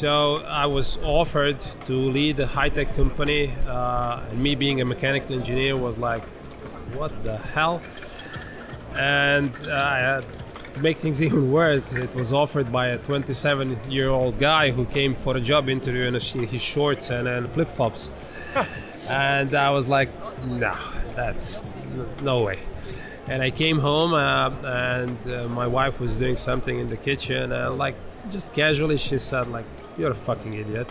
So I was offered to lead a high-tech company, uh, and me being a mechanical engineer was like, what the hell? And uh, to make things even worse, it was offered by a 27-year-old guy who came for a job interview in his shorts and, and flip-flops. and I was like, no, that's no way. And I came home uh, and uh, my wife was doing something in the kitchen, and like just casually she said, like, you're a fucking idiot.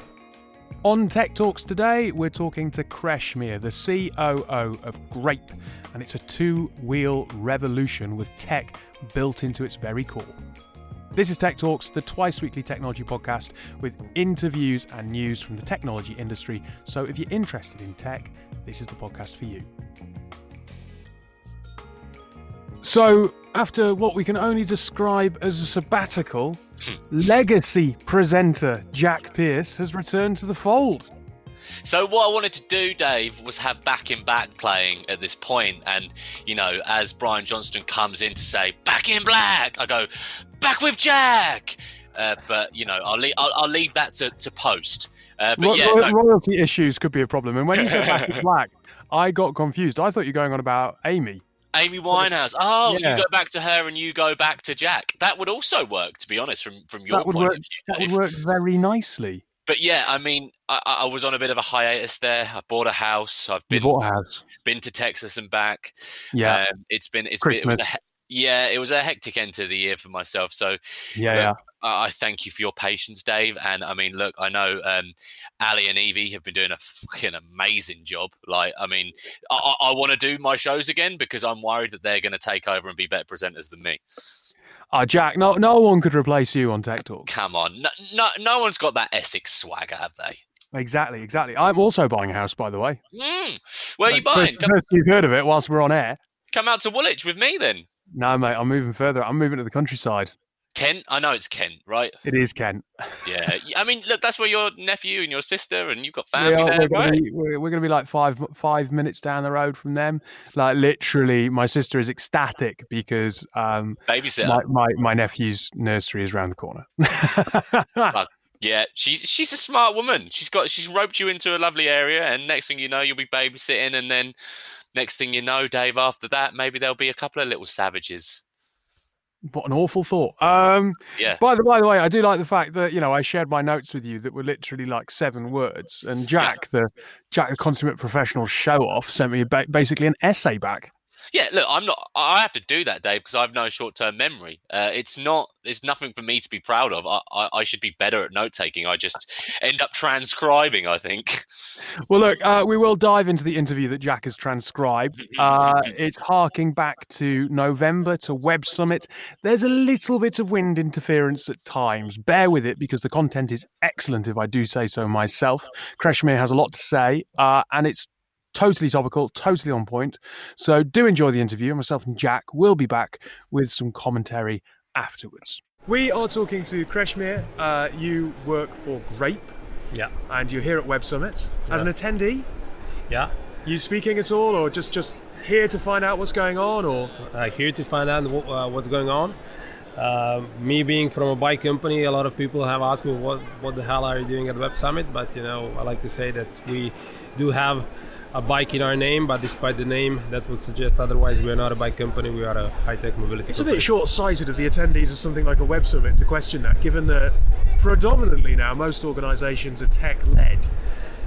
On Tech Talks today, we're talking to Krešimir, the COO of Greyp, and it's a two wheel revolution with tech built into its very core. This is Tech Talks, the twice weekly technology podcast with interviews and news from the technology industry. So if you're interested in tech, this is the podcast for you. So, after what we can only describe as a sabbatical, legacy presenter Jack Pierce has returned to the fold. So what I wanted to do, Dave, was have back in black playing at this point, and you know, as Brian Johnson comes in to say "back in black," I go "back with Jack." Uh, but you know, I'll, leave, I'll, I'll leave that to, to post. Uh, but Ro- yeah, no, royalty issues could be a problem. And when you said back in black, I got confused. I thought you were going on about Amy. Amy Winehouse. Oh, Yeah. you go back to her and you go back to Jack. That would also work, to be honest, from from your point work. of view. That would work very nicely. But yeah, I mean, I, I was on a bit of a hiatus there. I bought a house. I've been bought a house. been to Texas and back. Yeah, Um, it's been it's been it was a, yeah, it was a hectic end to the year for myself. So yeah, yeah. I thank you for your patience, Dave. And I mean, look, I know um, Ali and Evie have been doing a fucking amazing job. Like, I mean, I, I, want to do my shows again because I'm worried that they're going to take over and be better presenters than me. Ah, Jack, no, no one could replace you on Tech Talk. Come on, no, no, no one's got that Essex swagger, have they? Exactly, exactly. I'm also buying a house, by the way. Mm. Where are you buying? First, first you've heard of it whilst we're on air. come out to Woolwich with me then. No, mate, I'm moving further. I'm moving to the countryside. Kent, I know it's Kent, right? It is Kent. Yeah, I mean, look, that's where your nephew and your sister and you've got We family are- there, we're, gonna be, we're, we're gonna be like five five minutes down the road from them. Like literally, my sister is ecstatic because um, Babysitter. my, my my nephew's nursery is around the corner. Yeah, she's she's a smart woman. She's got she's roped you into a lovely area, and next thing you know, you'll be babysitting, and then next thing you know, Dave, after that, maybe there'll be a couple of little savages. What an awful thought. Um, Yeah, by the by the way, I do like the fact that you know I shared my notes with you that were literally like seven words, and Jack, the Jack, the consummate professional show off, sent me ba- basically an essay back. Yeah. Look, I'm not. I have to do that, Dave, because I have no short term memory. Uh, it's not. It's nothing for me to be proud of. I, I, I should be better at note taking. I just end up transcribing. I think. Well, look, uh, we will dive into the interview that Jack has transcribed. Uh, it's harking back to November to Web Summit. There's a little bit of wind interference at times. Bear with it because the content is excellent, if I do say so myself. Krešimir has a lot to say, uh, and it's totally topical, totally on point. So do enjoy the interview. Myself and Jack will be back with some commentary afterwards. We are talking to Krešimir. Uh, you work for Greyp Yeah, and you're here at Web Summit as an attendee. yeah. You speaking at all, or just just here to find out what's going on, or uh, here to find out wh- uh, what's going on. Uh, me being from a bike company, a lot of people have asked me what what the hell are you doing at Web Summit. But you know, I like to say that we do have a bike in our name, but despite the name, that would suggest otherwise. We are not a bike company. We are a high-tech mobility. it's a bit short-sighted of the attendees of something like a Web Summit to question that, given that predominantly now most organisations are tech-led,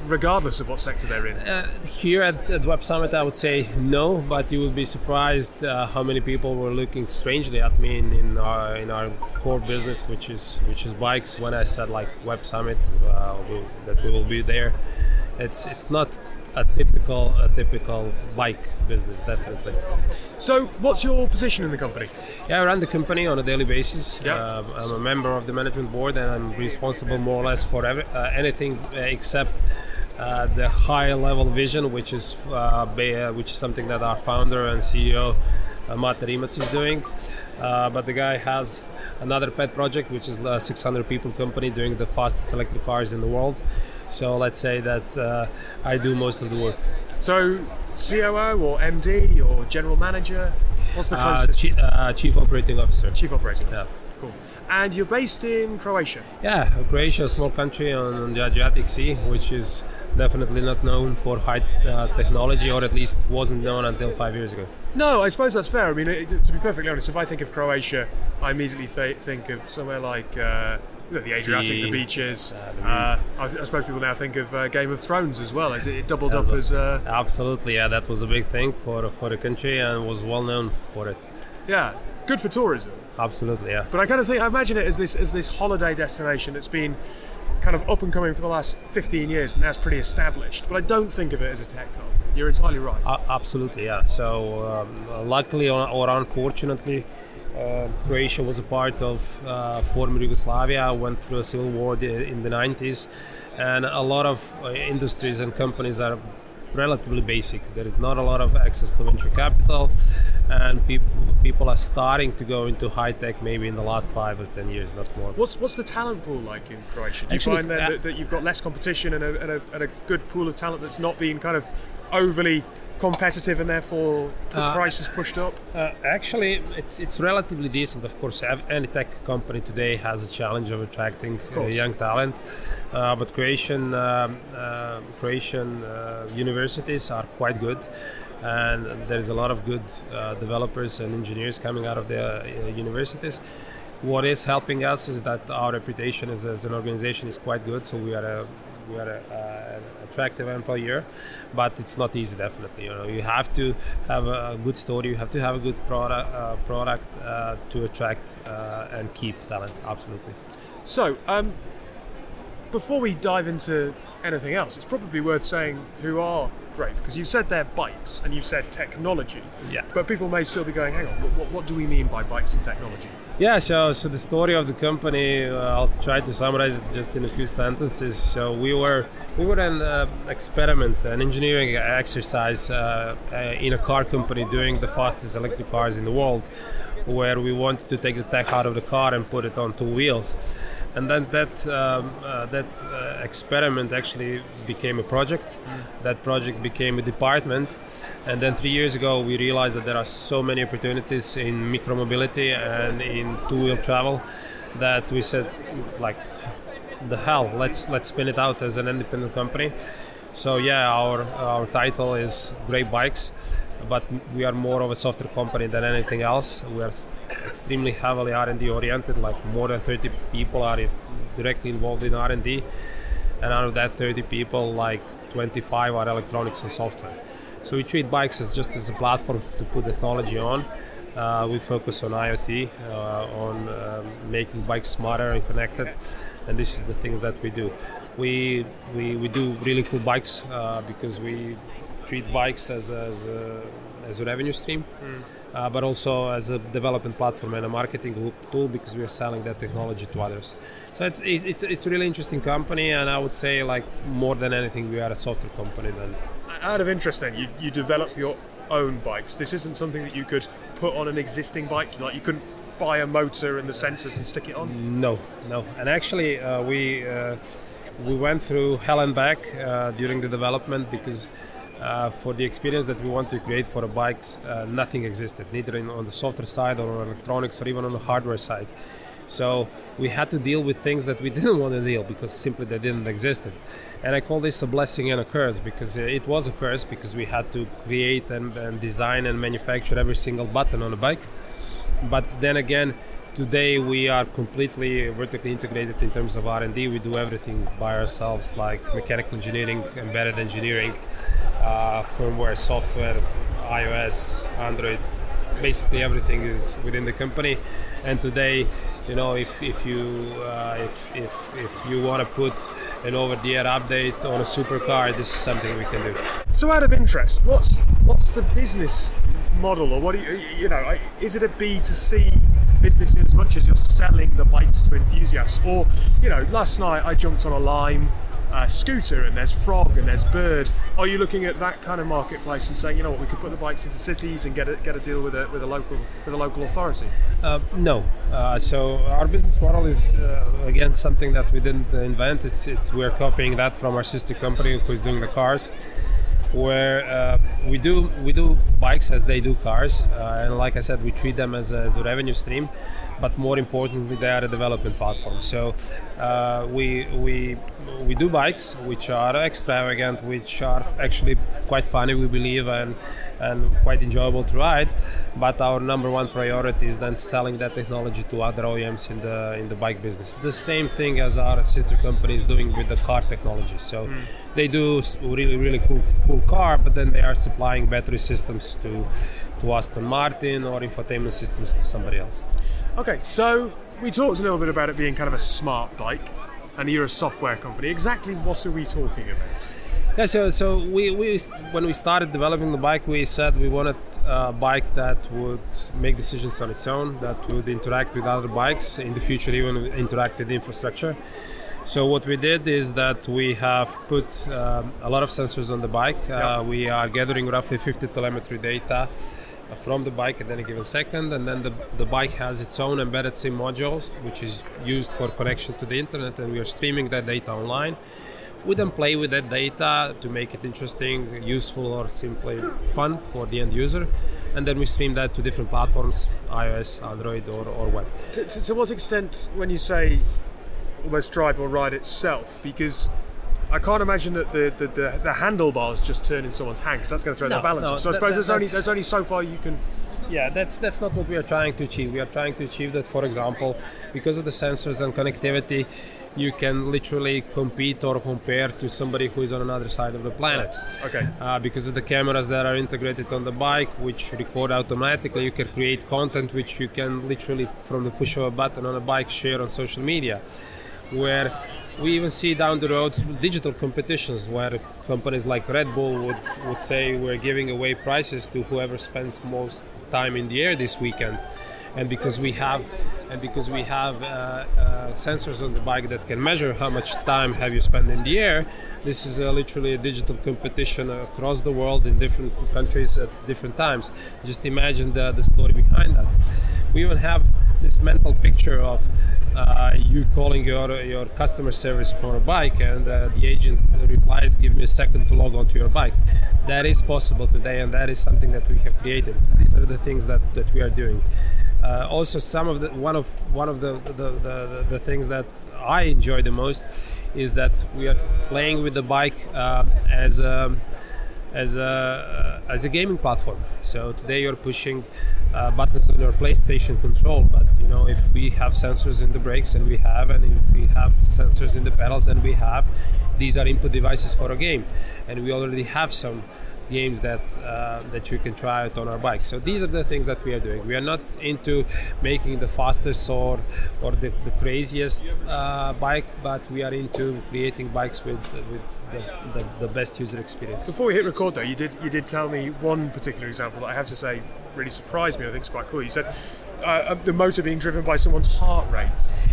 regardless of what sector they're in. Uh, here at, at Web Summit, I would say no, but you would be surprised uh, how many people were looking strangely at me in, in our in our core business, which is which is bikes. When I said like Web Summit, uh, we, that we will be there, it's it's not a typical a typical bike business, definitely. So, what's your position in the company? Yeah, I run the company on a daily basis. Yeah. Uh, I'm a member of the management board, and I'm responsible more or less for every, uh, anything uh, except uh, the high level vision, which is uh, uh, which is something that our founder and CEO uh, Mate Rimac is doing. Uh, but the guy has another pet project, which is a 600 people company doing the fastest electric cars in the world. So let's say that uh, I do most of the work. So, COO or MD or general manager? What's the Uh, closest? chi- uh, chief operating officer. Chief operating Yeah. officer. Cool. and you're based in Croatia. Yeah, Croatia, a small country on, on the Adriatic Sea, which is definitely not known for high uh, technology, or at least wasn't known until five years ago. No, I suppose that's fair. I mean, it, to be perfectly honest, if I think of Croatia, I immediately th- think of somewhere like uh, the Adriatic, Sea, the beaches. uh, Uh, I, I suppose people now think of uh, Game of Thrones as well. As it, it doubled up as uh, Absolutely, yeah, that was a big thing for for the country and was well known for it. yeah, good for tourism. Absolutely, yeah. But I kind of think I imagine it as this as this holiday destination that's been kind of up and coming for the last 15 years and now it's pretty established. But I don't think of it as a tech hub. You're entirely right. Absolutely, yeah. So, um, luckily or, or unfortunately, uh, Croatia was a part of uh, former Yugoslavia, went through a civil war in the 90s, and a lot of uh, industries and companies are relatively basic. There is not a lot of access to venture capital, and peop- people are starting to go into high tech maybe in the last five or ten years, not more. What's what's the talent pool like in Croatia? Do you Actually, find then uh, that, that you've got less competition and a, and, a, and a good pool of talent that's not being kind of overly competitive and therefore the Uh, prices pushed up? Uh, actually, it's it's relatively decent. Of course, any tech company today has a challenge of attracting uh, young talent. Uh, but Croatian um, uh, Croatian uh, universities are quite good, and there is a lot of good uh, developers and engineers coming out of the uh, universities. What is helping us is that our reputation as, as an organization is quite good, so we are a we are a, uh, an attractive employer, but it's not easy. Definitely, you know, you have to have a good story. You have to have a good product uh, product uh, to attract uh, and keep talent. Absolutely. So, um, before we dive into anything else, it's probably worth saying who are great because you've said they're bikes and you've said technology. Yeah. But people may still be going, hang on, what, what, what do we mean by bikes and technology? Yeah, so so the story of the company, uh, I'll try to summarize it just in a few sentences. So we were we were an uh, experiment, an engineering exercise uh, uh, in a car company doing the fastest electric cars in the world, where we wanted to take the tech out of the car and put it on two wheels. And then that um, uh, that uh, experiment actually became a project. That project became a department, and then three years ago we realized that there are so many opportunities in micromobility and in two-wheel travel that we said, like, the hell, let's let's spin it out as an independent company. So yeah, our our title is Great Bikes, but we are more of a software company than anything else. We are extremely heavily R&D oriented. Like more than 30 people are directly involved in R&D, and out of that 30 people, like 25 are electronics and software. So we treat bikes as just as a platform to put technology on. Uh, we focus on IoT, uh, on um, making bikes smarter and connected, and this is the things that we do. We we, we do really cool bikes uh, because we treat bikes as as a, as a revenue stream, uh, but also as a development platform and a marketing tool because we are selling that technology to others. So it's it, it's it's a really interesting company, and I would say like more than anything, we are a software company than Out of interest, then, you, you develop your own bikes. This isn't something that you could put on an existing bike. Like you couldn't buy a motor and the sensors and stick it on. No, no. And actually, uh, we uh, we went through hell and back uh, during the development because uh, for the experience that we want to create for the bikes, uh, nothing existed, neither in, on the software side or on electronics or even on the hardware side. So we had to deal with things that we didn't want to deal because simply they didn't exist. And I call this a blessing and a curse because uh, it was a curse because we had to create and, and design and manufacture every single button on a bike but then again today we are completely vertically integrated in terms of r&d we do everything by ourselves like mechanical engineering embedded engineering uh, firmware software ios android basically everything is within the company and today you know if, if you uh, if, if, if you want to put an over-the-air update on a supercar this is something we can do So, out of interest, what's what's the business model, or what do you you know? Is it a B to C business in as much as you're selling the bikes to enthusiasts, or you know? Last night I jumped on a Lime uh, scooter, and there's Frog and there's Bird. Are you looking at that kind of marketplace and saying, you know what, we could put the bikes into cities and get a, get a deal with a with a local with a local authority? Uh, no. Uh, so our business model is uh, again something that we didn't invent. It's it's we're copying that from our sister company who is doing the cars. Where uh, we do we do bikes as they do cars, uh, and like I said, we treat them as a, as a revenue stream but more importantly, they are a development platform. So uh, we we we do bikes which are extravagant, which are actually quite funny, we believe, and and quite enjoyable to ride. But our number one priority is then selling that technology to other OEMs in the in the bike business. The same thing as our sister company is doing with the car technology. So. Mm. They do really, really cool, cool car, but then they are supplying battery systems to, to Aston Martin or infotainment systems to somebody else. Okay, so we talked a little bit about it being kind of a smart bike, and you're a software company. Exactly what are we talking about? Yeah, so so we, we when we started developing the bike, we said we wanted a bike that would make decisions on its own, that would interact with other bikes in the future, even interact with the infrastructure. So what we did is that we have put um, a lot of sensors on the bike. Uh, We are gathering roughly 50 telemetry data from the bike at any given second and then the, the bike has its own embedded sim modules which is used for connection to the internet and we are streaming that data online we then play with that data to make it interesting useful or simply fun for the end user and then we stream that to different platforms ios android or, or web to, to, to what extent when you say almost drive or ride itself because I can't imagine that the, the, the, the handlebars just turn in someone's hand because that's going to throw no, the balance no, So I suppose that, there's only there's only so far you can. Yeah, that's that's not what we are trying to achieve. We are trying to achieve that, for example, because of the sensors and connectivity, you can literally compete or compare to somebody who is on another side of the planet. Okay. Uh, because of the cameras that are integrated on the bike, which record automatically, you can create content which you can literally, from the push of a button on a bike, share on social media. Where we even see down the road digital competitions where companies like Red Bull would, would say we're giving away prizes to whoever spends most time in the air this weekend. And because we have and because we have uh, uh, sensors on the bike that can measure how much time have you spent in the air, this is uh, literally a digital competition across the world in different countries at different times. Just imagine the, the story behind that. We even have this mental picture of uh, you calling your your customer service for a bike and uh, the agent replies give me a second to log onto your bike that is possible today and that is something that we have created these are the things that, that we are doing uh, also some of the one of one of the the, the, the things that I enjoy the most is that we are playing with the bike uh, as a as a as a gaming platform so today you're pushing uh, buttons on your PlayStation control. But you know, if we have sensors in the brakes, and we have, and if we have sensors in the pedals, and we have, these are input devices for a game, and we already have some games that uh, that you can try out on our bike. So these are the things that we are doing. We are not into making the fastest or or the, the craziest uh, bike, but we are into creating bikes with with the, the, the, best user experience. Before we hit record, though, you did you did tell me one particular example that I have to say really surprised me. I think it's quite cool. You said uh, the motor being driven by someone's heart rate.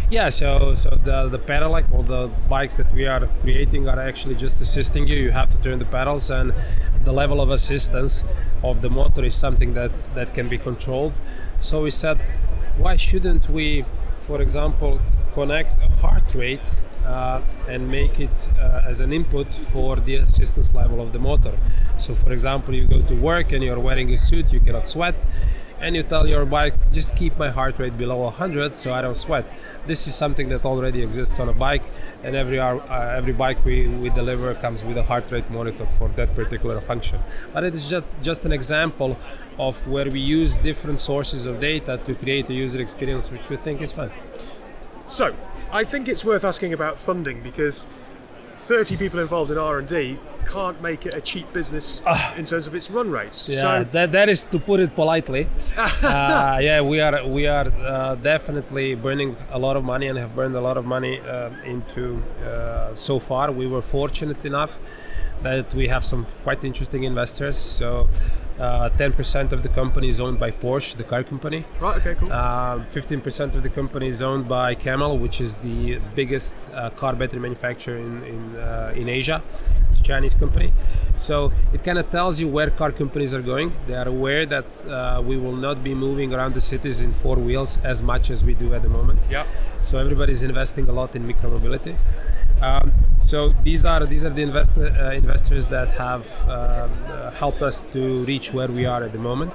Yeah, so so the the pedelec or the bikes that we are creating are actually just assisting you. You have to turn the pedals, and the level of assistance of the motor is something that that can be controlled. So we said, why shouldn't we, for example, connect a heart rate uh, and make it uh, as an input for the assistance level of the motor. So, for example, you go to work and you're wearing a suit, you cannot sweat, and you tell your bike, just keep my heart rate below 100 so I don't sweat. This is something that already exists on a bike, and every uh, every bike we, we deliver comes with a heart rate monitor for that particular function. But it is just, just an example of where we use different sources of data to create a user experience which we think is fun. So, I think it's worth asking about funding because 30 people involved in R&D can't make it a cheap business uh, in terms of its run rates. Yeah, so that, that is to put it politely. uh, yeah, we are we are uh, definitely burning a lot of money and have burned a lot of money uh, into uh, so far. We were fortunate enough that we have some quite interesting investors. So uh, 10% of the company is owned by Porsche, the car company. Right, okay, cool. Uh, 15% of the company is owned by CATL, which is the biggest uh, car battery manufacturer in, in, uh, in Asia. It's a Chinese company. So it kind of tells you where car companies are going. They are aware that uh, we will not be moving around the cities in four wheels as much as we do at the moment. Yeah. So everybody's investing a lot in micromobility. Um, so these are these are the invest, uh, investors that have um, uh, helped us to reach where we are at the moment.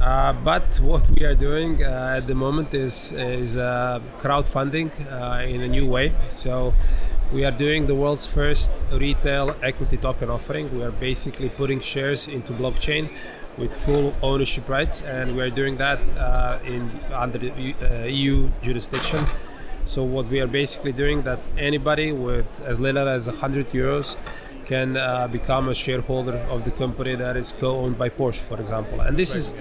Uh, but what we are doing uh, at the moment is is uh, crowdfunding uh, in a new way. So we are doing the world's first retail equity token offering. We are basically putting shares into blockchain with full ownership rights, and we are doing that uh, in under the EU jurisdiction. So what we are basically doing that anybody with as little as 100 euros can uh, become a shareholder of the company that is co-owned by Porsche, for example. And this is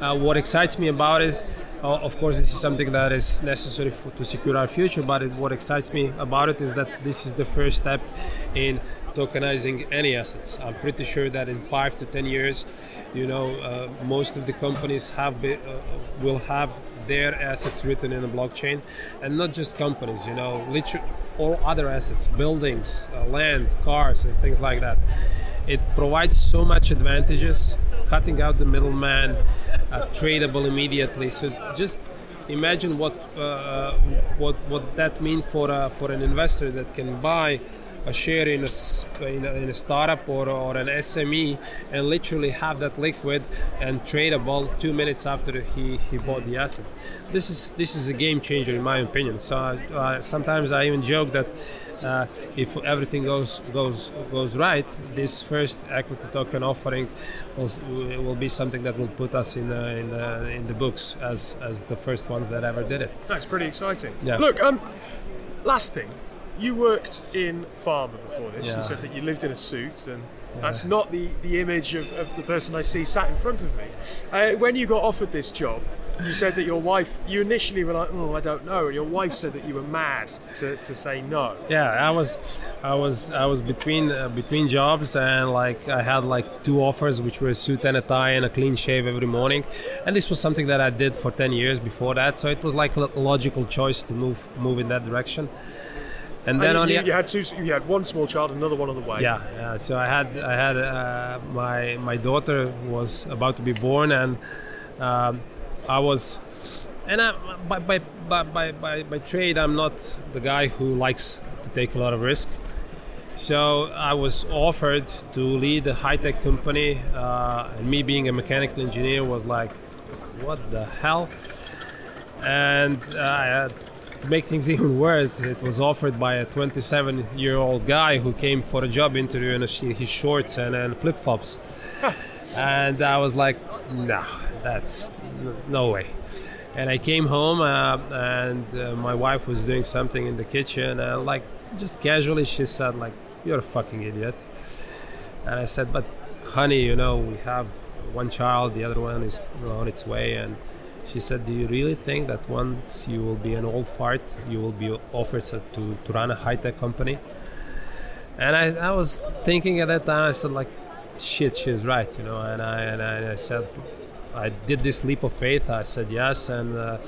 uh, what excites me about is, uh, of course, this is something that is necessary for, to secure our future. But it, what excites me about it is that this is the first step in tokenizing any assets. I'm pretty sure that in five to ten years, you know, uh, most of the companies have be, uh, will have their assets written in a blockchain, and not just companies. You know, literally all other assets, buildings, uh, land, cars, and things like that. It provides so much advantages, cutting out the middleman, uh, tradable immediately. So just imagine what uh, what what that means for uh, for an investor that can buy a share in a, in a, in a, startup or, or an SME and literally have that liquid and tradable two minutes after he, he bought the asset. This is this is a game changer in my opinion. So uh, sometimes I even joke that uh, if everything goes goes goes right, this first equity token offering will, will be something that will put us in the, in the in the books as as the first ones that ever did it. That's pretty exciting. Yeah. Look, um, last thing, you worked in pharma before this. Yeah. You said that you lived in a suit, and yeah. that's not the, the image of, of the person I see sat in front of me. Uh, when you got offered this job, you said that your wife, you initially were like, oh, I don't know, and your wife said that you were mad to, to say no. Yeah, I was, I was, I was between uh, between jobs, and like I had like two offers, which were a suit and a tie and a clean shave every morning, and this was something that I did for ten years before that, so it was like a logical choice to move move in that direction. And then and you, you, had two. You had one small child, another one on the way. Yeah, yeah. So I had, I had uh, my my daughter was about to be born, and um, I was, and I, by, by, by, by, by trade, I'm not the guy who likes to take a lot of risk. So I was offered to lead a high tech company, uh, and me being a mechanical engineer was like, what the hell? And uh, to make things even worse, it was offered by a 27 year old guy who came for a job interview in his shorts and, and flip flops. and I was like, no, that's no way. And I came home uh, and uh, my wife was doing something in the kitchen and like just casually she said like, you're a fucking idiot. And I said, but honey, you know, we have one child, the other one is on its way and she said, Do you really think that once you will be an old fart, you will be offered to, to run a high tech company? And I, I was thinking at that time, I said, like, shit, she's right, you know. And I, and I, and I said, I did this leap of faith. I said yes, and uh,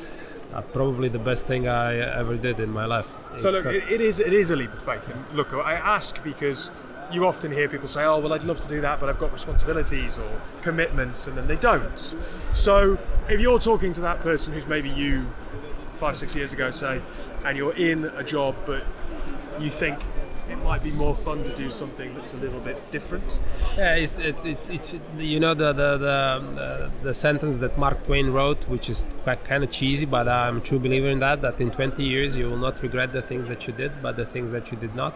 uh, probably the best thing I ever did in my life. So look, it, it is it is a leap of faith. And look, I ask because you often hear people say, "Oh, well, I'd love to do that, but I've got responsibilities or commitments," and then they don't. So, if you're talking to that person who's maybe you five, six years ago, say, and you're in a job, but you think it might be more fun to do something that's a little bit different. Yeah, it's it's it's, you know the the, the the sentence that Mark Twain wrote, which is quite kind of cheesy, but I'm a true believer in that. That in 20 years you will not regret the things that you did, but the things that you did not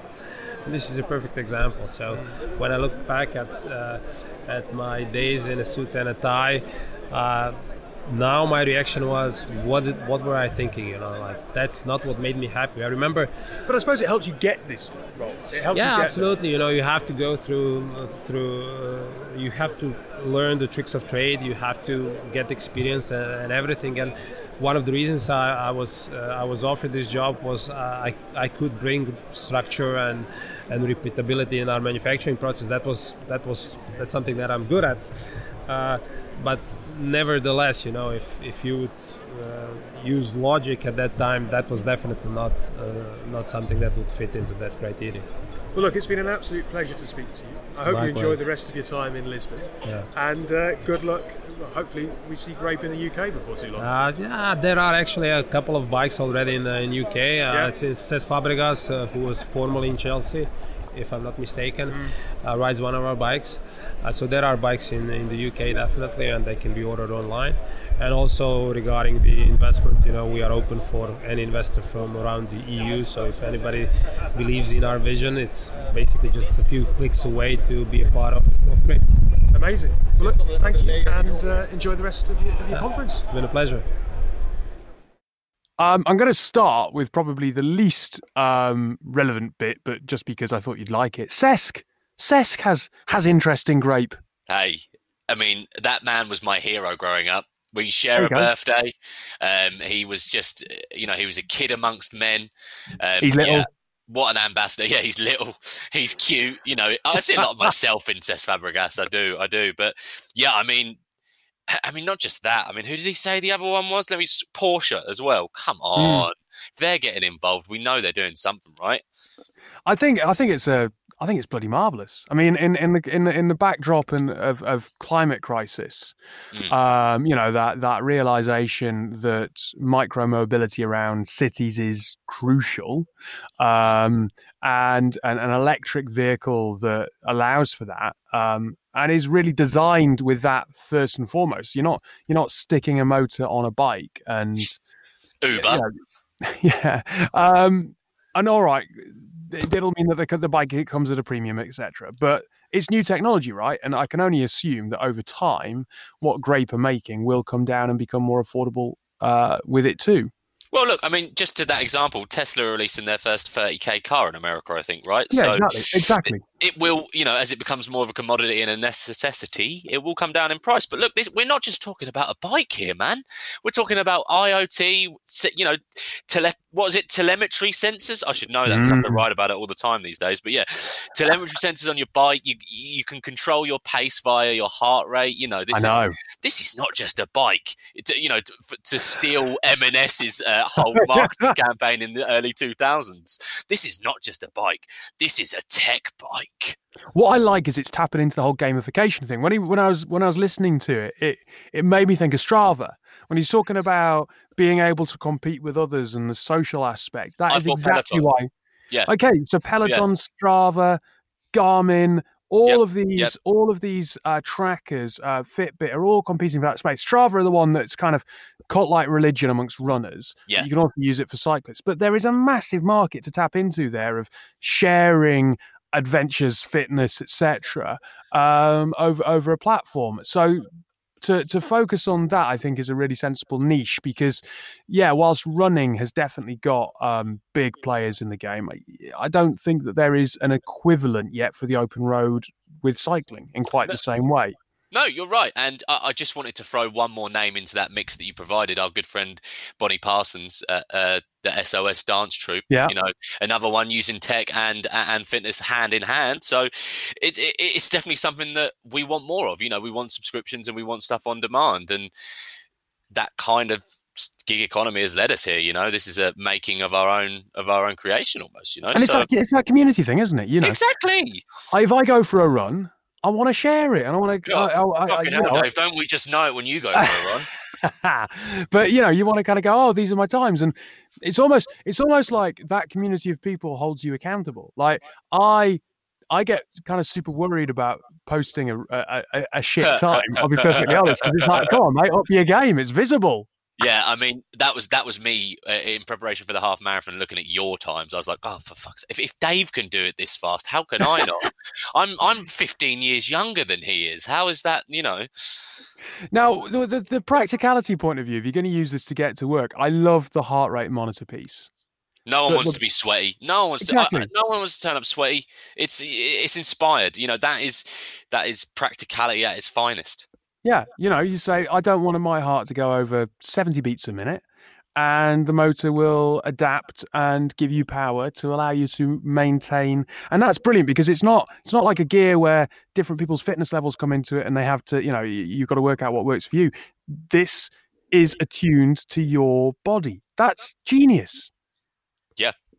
this is a perfect example. So when I look back at uh, at my days in a suit and a tie, uh, now my reaction was, what did, what were I thinking? You know, like that's not what made me happy. I remember. But I suppose it helps you get this role. It helps yeah, you absolutely. You know, you have to go through through. Uh, you have to learn the tricks of trade. You have to get experience and, and everything. And one of the reasons I, I was uh, I was offered this job was uh, I I could bring structure and and repeatability in our manufacturing process. That was that was that's something that I'm good at. Uh, but nevertheless, you know, if if you would uh, use logic at that time, that was definitely not uh, not something that would fit into that criteria. Well, look, it's been an absolute pleasure to speak to you. I hope Likewise. you enjoy the rest of your time in Lisbon. Yeah. And uh, good luck. Hopefully, we see Greyp in the UK before too long. Uh, yeah, there are actually a couple of bikes already in, the in UK. Uh, Yeah. It's Cesc Fabregas, uh, who was formerly in Chelsea, if I'm not mistaken, Mm. uh, rides one of our bikes. Uh, so there are bikes in, in the UK definitely, and they can be ordered online. And also regarding the investment, you know, we are open for any investor from around the EU. So if anybody believes in our vision, it's basically just a few clicks away to be a part of, of Greyp. Amazing. Well, look, thank you, and uh, enjoy the rest of your, of your conference. It's been a pleasure. Um, I'm going to start with probably the least um, relevant bit, but just because I thought you'd like it. Cesc. Cesc has has interesting grape. Hey, I mean, that man was my hero growing up. We share a go. birthday. Um, he was just, you know, he was a kid amongst men. Um, He's little. yeah, what an ambassador! Yeah, he's little. He's cute. You know, I see a lot of myself in Cesc Fabregas. I do, I do. But yeah, I mean, I mean, not just that. I mean, who did he say the other one was? Let me Porsche as well. Come Hmm. on, if they're getting involved, we know they're doing something right. I think I think it's a I think it's bloody marvelous. I mean, in in the in the, in the backdrop and of, of climate crisis, Mm. um, you know that that realization that micro mobility around cities is crucial, um, and, and an electric vehicle that allows for that. Um, and is really designed with that first and foremost. You're not you're not sticking a motor on a bike and Uber. yeah. Um, and all right, it'll mean that the, the bike it comes at a premium, etc. But it's new technology, right? And I can only assume that over time, what Greyp are making will come down and become more affordable uh, with it too. Well, look, I mean, just to that example, Tesla releasing their first 30k car in America, I think, right? Yeah, so exactly. Exactly. It will, you know, as it becomes more of a commodity and a necessity, it will come down in price. But look, this, we're not just talking about a bike here, man. We're talking about IoT, you know, tele, what is it? Telemetry sensors. I should know that because I have to Mm. write about it all the time these days. But yeah, telemetry sensors on your bike. You you can control your pace via your heart rate. You know, this I is this is not just a bike. You know, to, to steal M&S's uh, whole marketing campaign in the early 2000s. This is not just a bike. This is a tech bike. What I like is it's tapping into the whole gamification thing. When he, when I was when I was listening to it, it it made me think of Strava. When he's talking about being able to compete with others and the social aspect, that I is exactly Peloton. why. Yeah. Okay, so Peloton, Strava, Garmin, all Yep, of these, yep. all of these uh, trackers, uh, Fitbit, are all competing for that space. Strava are the one that's kind of caught like religion amongst runners. Yeah. You can also use it for cyclists, but there is a massive market to tap into there of sharing adventures, fitness, etc., um, over over a platform. So to to focus on that, I think, is a really sensible niche because, yeah, whilst running has definitely got um, big players in the game, I, I don't think that there is an equivalent yet for the open road with cycling in quite the same way. No, you're right. And I, I just wanted to throw one more name into that mix that you provided. Our good friend Bonnie Parsons at uh, the SOS Dance Troupe. Yeah. You know, another one using tech and and fitness hand in hand. So it, it, it's definitely something that we want more of. You know, we want subscriptions and we want stuff on demand. And that kind of gig economy has led us here. You know, this is a making of our own of our own creation almost. You know, And it's so that it's that community thing, isn't it? You know, exactly. I- if I go for a run, I want to share it, and I want to. I, I, I, you hell, know, Dave, don't we just know it when you go for a run? but you know, you want to kind of go, oh, these are my times, and it's almost it's almost like that community of people holds you accountable. Like I, I get kind of super worried about posting a a, a, a shit time. I'll be perfectly honest, because it's like, come on, mate, up your game. It's visible. Yeah, I mean that was that was me uh, in preparation for the half marathon, looking at your times. I was like, oh, for fuck's if if Dave can do it this fast, how can I not? I'm I'm 15 years younger than he is. How is that? You know, Now, the, the, the practicality point of view, if you're going to use this to get to work, I love the heart rate monitor piece. no one The- wants the- to be sweaty. No one wants to. I- no one wants to turn up sweaty. It's it's inspired. You know that is that is practicality at its finest. Yeah, you know, you say, I don't want my heart to go over 70 beats a minute. And the motor will adapt and give you power to allow you to maintain. And that's brilliant because it's not it's not like a gear where different people's fitness levels come into it and they have to, you know, you- you've got to work out what works for you. This is attuned to your body. That's genius.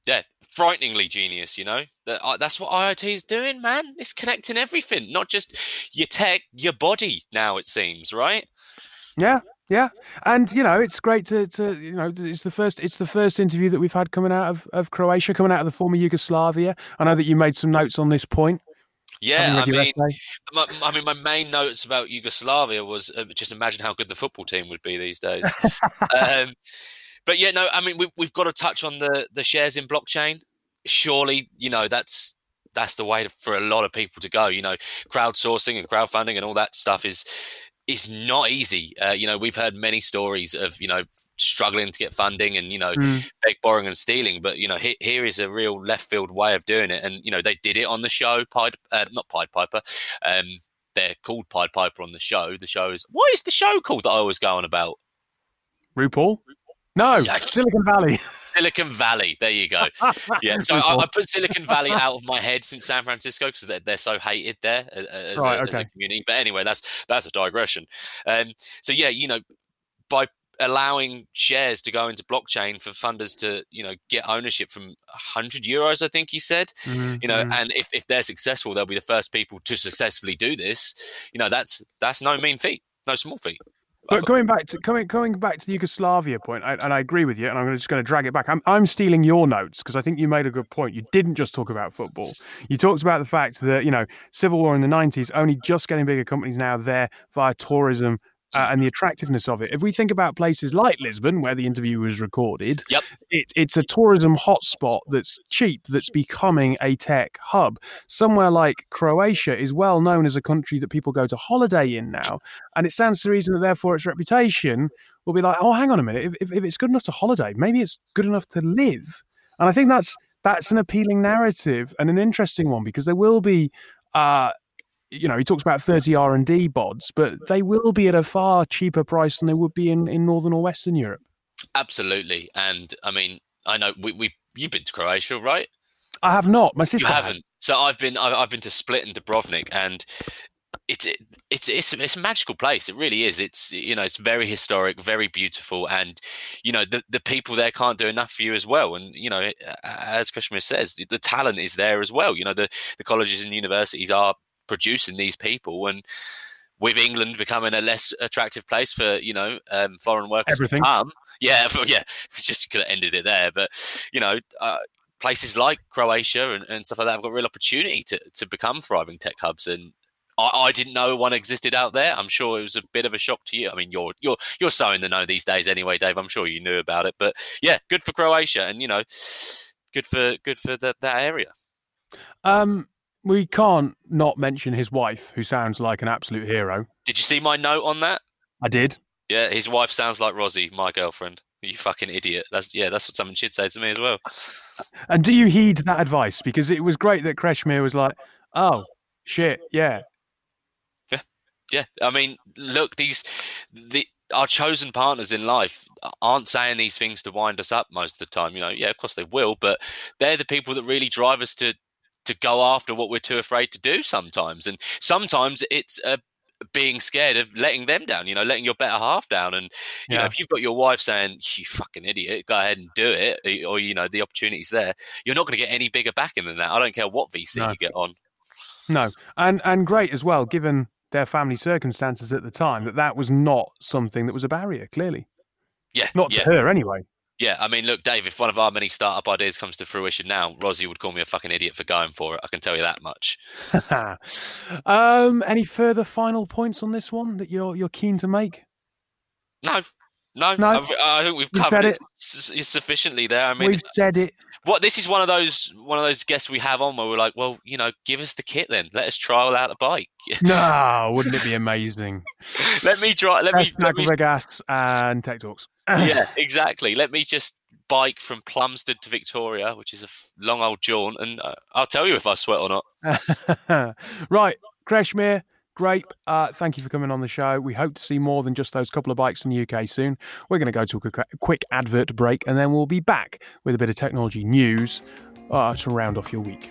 Yeah, frighteningly genius. You know that uh, that's what IoT is doing, man. It's connecting everything, not just your tech, your body. Now it seems right. Yeah, yeah, and you know it's great to, to you know it's the first it's the first interview that we've had coming out of, of Croatia, coming out of the former Yugoslavia. I know that you made some notes on this point. Yeah, I mean, my, I mean, my main notes about Yugoslavia was uh, just imagine how good the football team would be these days. um, but yeah, no, I mean, we, we've got to touch on the the shares in blockchain. Surely, you know, that's that's the way for a lot of people to go. You know, crowdsourcing and crowdfunding and all that stuff is is not easy. Uh, you know, we've heard many stories of you know struggling to get funding and you know mm. beg, borrowing, and stealing. But you know, he, here is a real left field way of doing it, and you know they did it on the show. Pied, uh, not Pied Piper. Um, they're called Pied Piper on the show. The show is what is the show called that I was going about? RuPaul. No, yeah. Silicon Valley. Silicon Valley. There you go. Yeah. So I, I, put Silicon Valley out of my head since San Francisco because they're, they're so hated there as, right, a, okay. as, a, community. But anyway, that's that's a digression. Um, so yeah, you know, by allowing shares to go into blockchain for funders to you know get ownership from 100 euros i think he said mm-hmm. you know mm-hmm. and if, if they're successful they'll be the first people to successfully do this you know that's that's no mean feat no small feat but going back to going going back to the Yugoslavia point, I, and I agree with you, and I'm just going to drag it back. I'm I'm stealing your notes because I think you made a good point. You didn't just talk about football. You talked about the fact that you know civil war in the 90s, only just getting bigger companies now there via tourism uh, and the attractiveness of it. If we think about places like Lisbon, where the interview was recorded, yep. It, it's a tourism hotspot that's cheap, that's becoming a tech hub. Somewhere like Croatia is well known as a country that people go to holiday in now, and it stands to reason that therefore its reputation will be like, oh, hang on a minute, if, if, if it's good enough to holiday, maybe it's good enough to live. And I think that's that's an appealing narrative and an interesting one because there will be uh, you know, he talks about 30 R&D bods, but they will be at a far cheaper price than they would be in, in Northern or Western Europe. Absolutely. And I mean, I know we, we you've been to Croatia, right? I have not. My sister you haven't. So I've been I've, I've been to Split and Dubrovnik, and it's it's it's it's a magical place. It really is. It's you know it's very historic, very beautiful, and you know the the people there can't do enough for you as well. And you know as Krishna says, the talent is there as well. You know the the colleges and universities are producing these people and with England becoming a less attractive place for you know um, foreign workers Everything. to come. Yeah, yeah, just could have ended it there. But you know, uh, places like Croatia and, and, stuff like that have got real opportunity to to become thriving tech hubs. And I, I, didn't know one existed out there. I'm sure it was a bit of a shock to you. I mean, you're you're you're so in the know these days anyway, Dave. I'm sure you knew about it. But yeah, good for Croatia, and you know, good for good for the, that area. Um, we can't not mention his wife, who sounds like an absolute hero. Did you see my note on that? I did. Yeah, his wife sounds like Rosie, my girlfriend. You fucking idiot. That's yeah, that's what someone should say to me as well. And do you heed that advice? Because it was great that Krešimir was like, "Oh shit, yeah, yeah, yeah." I mean, look, these the our chosen partners in life aren't saying these things to wind us up most of the time. You know, yeah, of course they will, but they're the people that really drive us to to go after what we're too afraid to do sometimes. And sometimes it's uh, being scared of letting them down, you know, letting your better half down. And, you yeah. know, if you've got your wife saying, you fucking idiot, go ahead and do it, or, you know, the opportunity's there, you're not going to get any bigger backing than that. I don't care what VC no. you get on. No. And, and great as well, given their family circumstances at the time, that that was not something that was a barrier, clearly. Yeah. Not to yeah. her anyway. Yeah, I mean, look, Dave, if one of our many startup ideas comes to fruition now, Rosie would call me a fucking idiot for going for it. I can tell you that much. um, any further final points on this one that you're you're keen to make? No, no, no. I've, i think we've, covered it, it sufficiently there. I mean, we've said it. What this is one of those one of those guests we have on where we're like, well, you know, give us the kit then. Let us trial out a bike. no, wouldn't it be amazing? let me try. Let me. Let me gas and tech talks. yeah, exactly. Let me just bike from Plumstead to Victoria, which is a long old jaunt, and uh, I'll tell you if I sweat or not. right, Krešimir, Great. Uh, thank you for coming on the show. We hope to see more than just those couple of bikes in the UK soon. We're going to go to a quick, quick advert break and then we'll be back with a bit of technology news uh, to round off your week.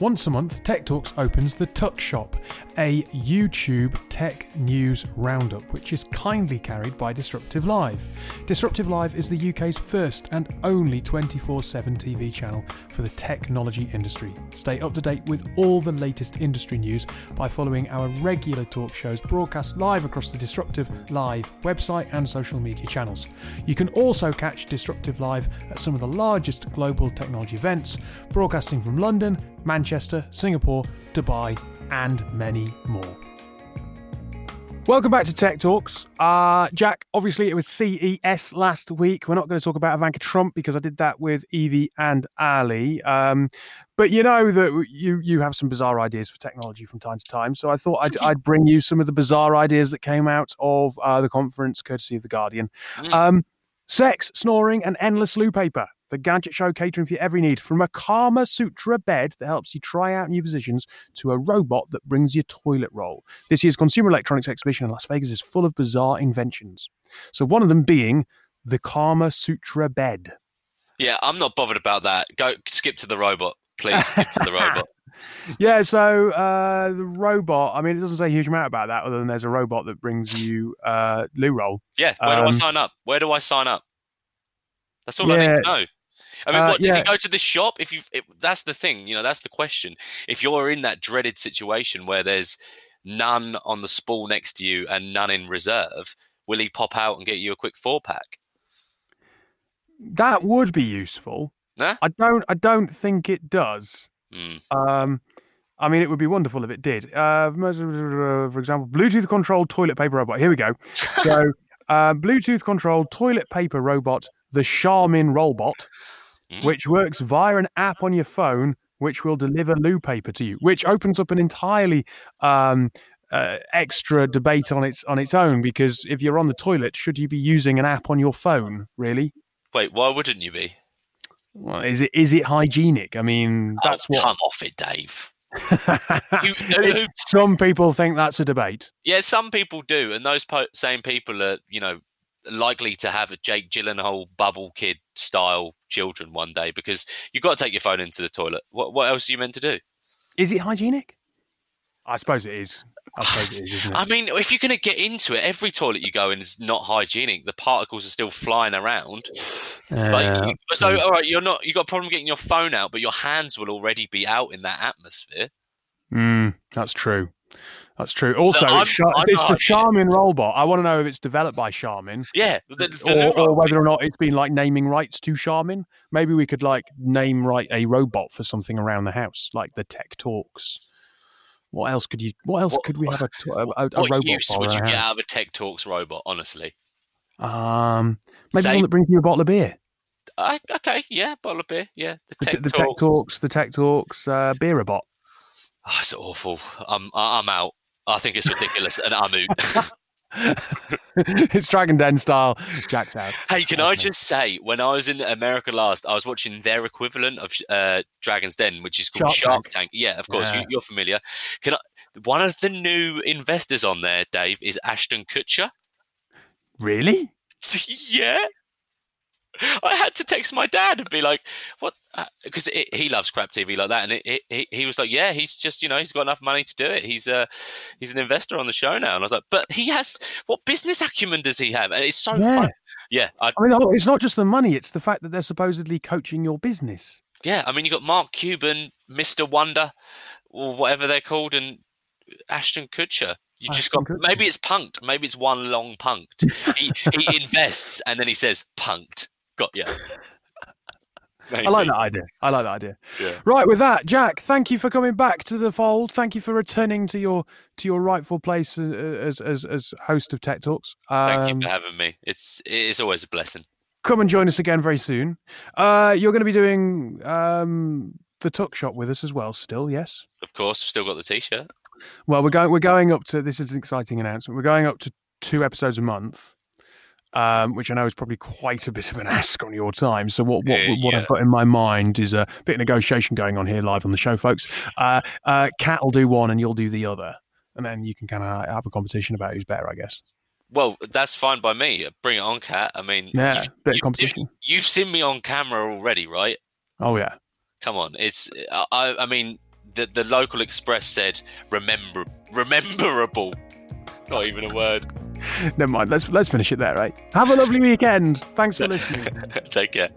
Once a month, Tech Talks opens the Tuck Shop, a YouTube tech news roundup, which is kindly carried by Disruptive Live. Disruptive Live is the UK's first and only 24 7 TV channel for the technology industry. Stay up to date with all the latest industry news by following our regular talk shows broadcast live across the Disruptive Live website and social media channels. You can also catch Disruptive Live at some of the largest global technology events, broadcasting from London, Manchester, Singapore, Dubai, and many more. Welcome back to Tech Talks. Uh, Jack, obviously it was CES last week. We're not going to talk about Ivanka Trump because I did that with Evie and Ali. Um, but you know that you you have some bizarre ideas for technology from time to time. So I thought I'd, I'd bring you some of the bizarre ideas that came out of uh, the conference, courtesy of The Guardian. Mm. Um, sex, snoring, and endless loo paper. The gadget show catering for your every need, from a Kama Sutra bed that helps you try out new positions to a robot that brings you toilet roll. This year's Consumer Electronics Exhibition in Las Vegas is full of bizarre inventions. So one of them being the Kama Sutra bed. Yeah, I'm not bothered about that. Go skip to the robot, please. Skip to the robot. Yeah, so uh, the robot, I mean, it doesn't say a huge amount about that other than there's a robot that brings you uh, loo roll. Yeah, where do I Um, sign up? Where do I sign up? That's all I need to know. I mean, Uh, what does yeah. he go to the shop? If you, that's the thing, you know, that's the question. If you're in that dreaded situation where there's none on the spool next to you and none in reserve, will he pop out and get you a quick four pack? That would be useful. Nah? I don't I don't think it does. Hmm. Um, I mean, it would be wonderful if it did. Uh, for example, Bluetooth controlled toilet paper robot. Here we go. So, uh, Bluetooth controlled toilet paper robot, the Charmin Rollbot, Mm. which works via an app on your phone, which will deliver loo paper to you, which opens up an entirely um, uh, extra debate on its on its own. Because if you're on the toilet, should you be using an app on your phone? Really? Wait, why wouldn't you be? Well, is it is it hygienic? I mean, oh, that's oh, what. Come off it, Dave. You, some people think that's a debate. yeah, some people do, and those po- same people are, you know, likely to have a Jake Gyllenhaal bubble kid style children one day because you've got to take your phone into the toilet. What what else are you meant to do? Is it hygienic? I suppose it is. I suppose it is? I mean, if you're going to get into it, every toilet you go in is not hygienic. The particles are still flying around. Uh, so, all right, you're not. You got a problem getting your phone out, but your hands will already be out in that atmosphere. mm, that's true. That's true. Also, I'm- it's, Char- it's the. Charmin robot. I want to know if it's developed by Charmin Yeah, the, the or, or whether or not it's been like naming rights to Charmin. Maybe we could like name right a robot for something around the house, like the Tech Talks. What else could you? What else What- could we have a, a, a, what robot use for would you get out of a Tech Talks robot? Honestly, Um, maybe Say- one that brings you a bottle of beer. I, okay, yeah, bottle of beer, yeah. The The, Tech the Tech Talks, the Tech Talks uh, beer robot. Oh, it's awful. I'm I'm out. I think it's ridiculous, and I'm out. it's Dragon Den style. Jack's out. Hey, can I just say, when I was in America last, I was watching their equivalent of uh, Dragon's Den, which is called Shark Shark Tank. Yeah, of course, Yeah. you, you're familiar. Can I? One of the new investors on there, Dave, is Ashton Kutcher. Really? yeah. I had to text my dad and be like, "What?" Because he loves crap TV like that, and it, it, he he was like, "Yeah, he's just you know he's got enough money to do it. He's uh he's an investor on the show now." And I was like, "But he has what business acumen does he have?" And it's so Yeah. fun. Yeah, I, I mean, oh, it's not just the money; it's the fact that they're supposedly coaching your business. Yeah, I mean, you got Mark Cuban, Mister Wonder, or whatever they're called, and Ashton Kutcher. You just got maybe it's punked, maybe it's one long punked. he he invests and then he says punked. Got you. I like that idea. I like that idea. Yeah. Right, with that, Jack, thank you for coming back to the fold. Thank you for returning to your to your rightful place uh, as as as host of Tech Talks. Thank Um, you for having me. It's it's always a blessing. come and join us again very soon. Uh, you're going to be doing um, the Tuck Shop with us as well. Still, yes. Of course, I've still got the t-shirt. Well, we're going. We're going up to. This is an exciting announcement. We're going up to two episodes a month, um, which I know is probably quite a bit of an ask on your time. So what what, Yeah, what yeah. I've got in my mind is a bit of negotiation going on here live on the show, folks. Uh, uh, Cat will do one, and you'll do the other, and then you can kind of have a competition about who's better, I guess. Well, that's fine by me. Bring it on, Cat. I mean, Yeah, you've, bit of competition. You've seen me on camera already, right? Oh yeah. Come on, it's I. I mean, the, the local express said remember rememberable. Not even a word. Never mind. Let's let's finish it there, right? Have a lovely weekend. Thanks for listening. Take care.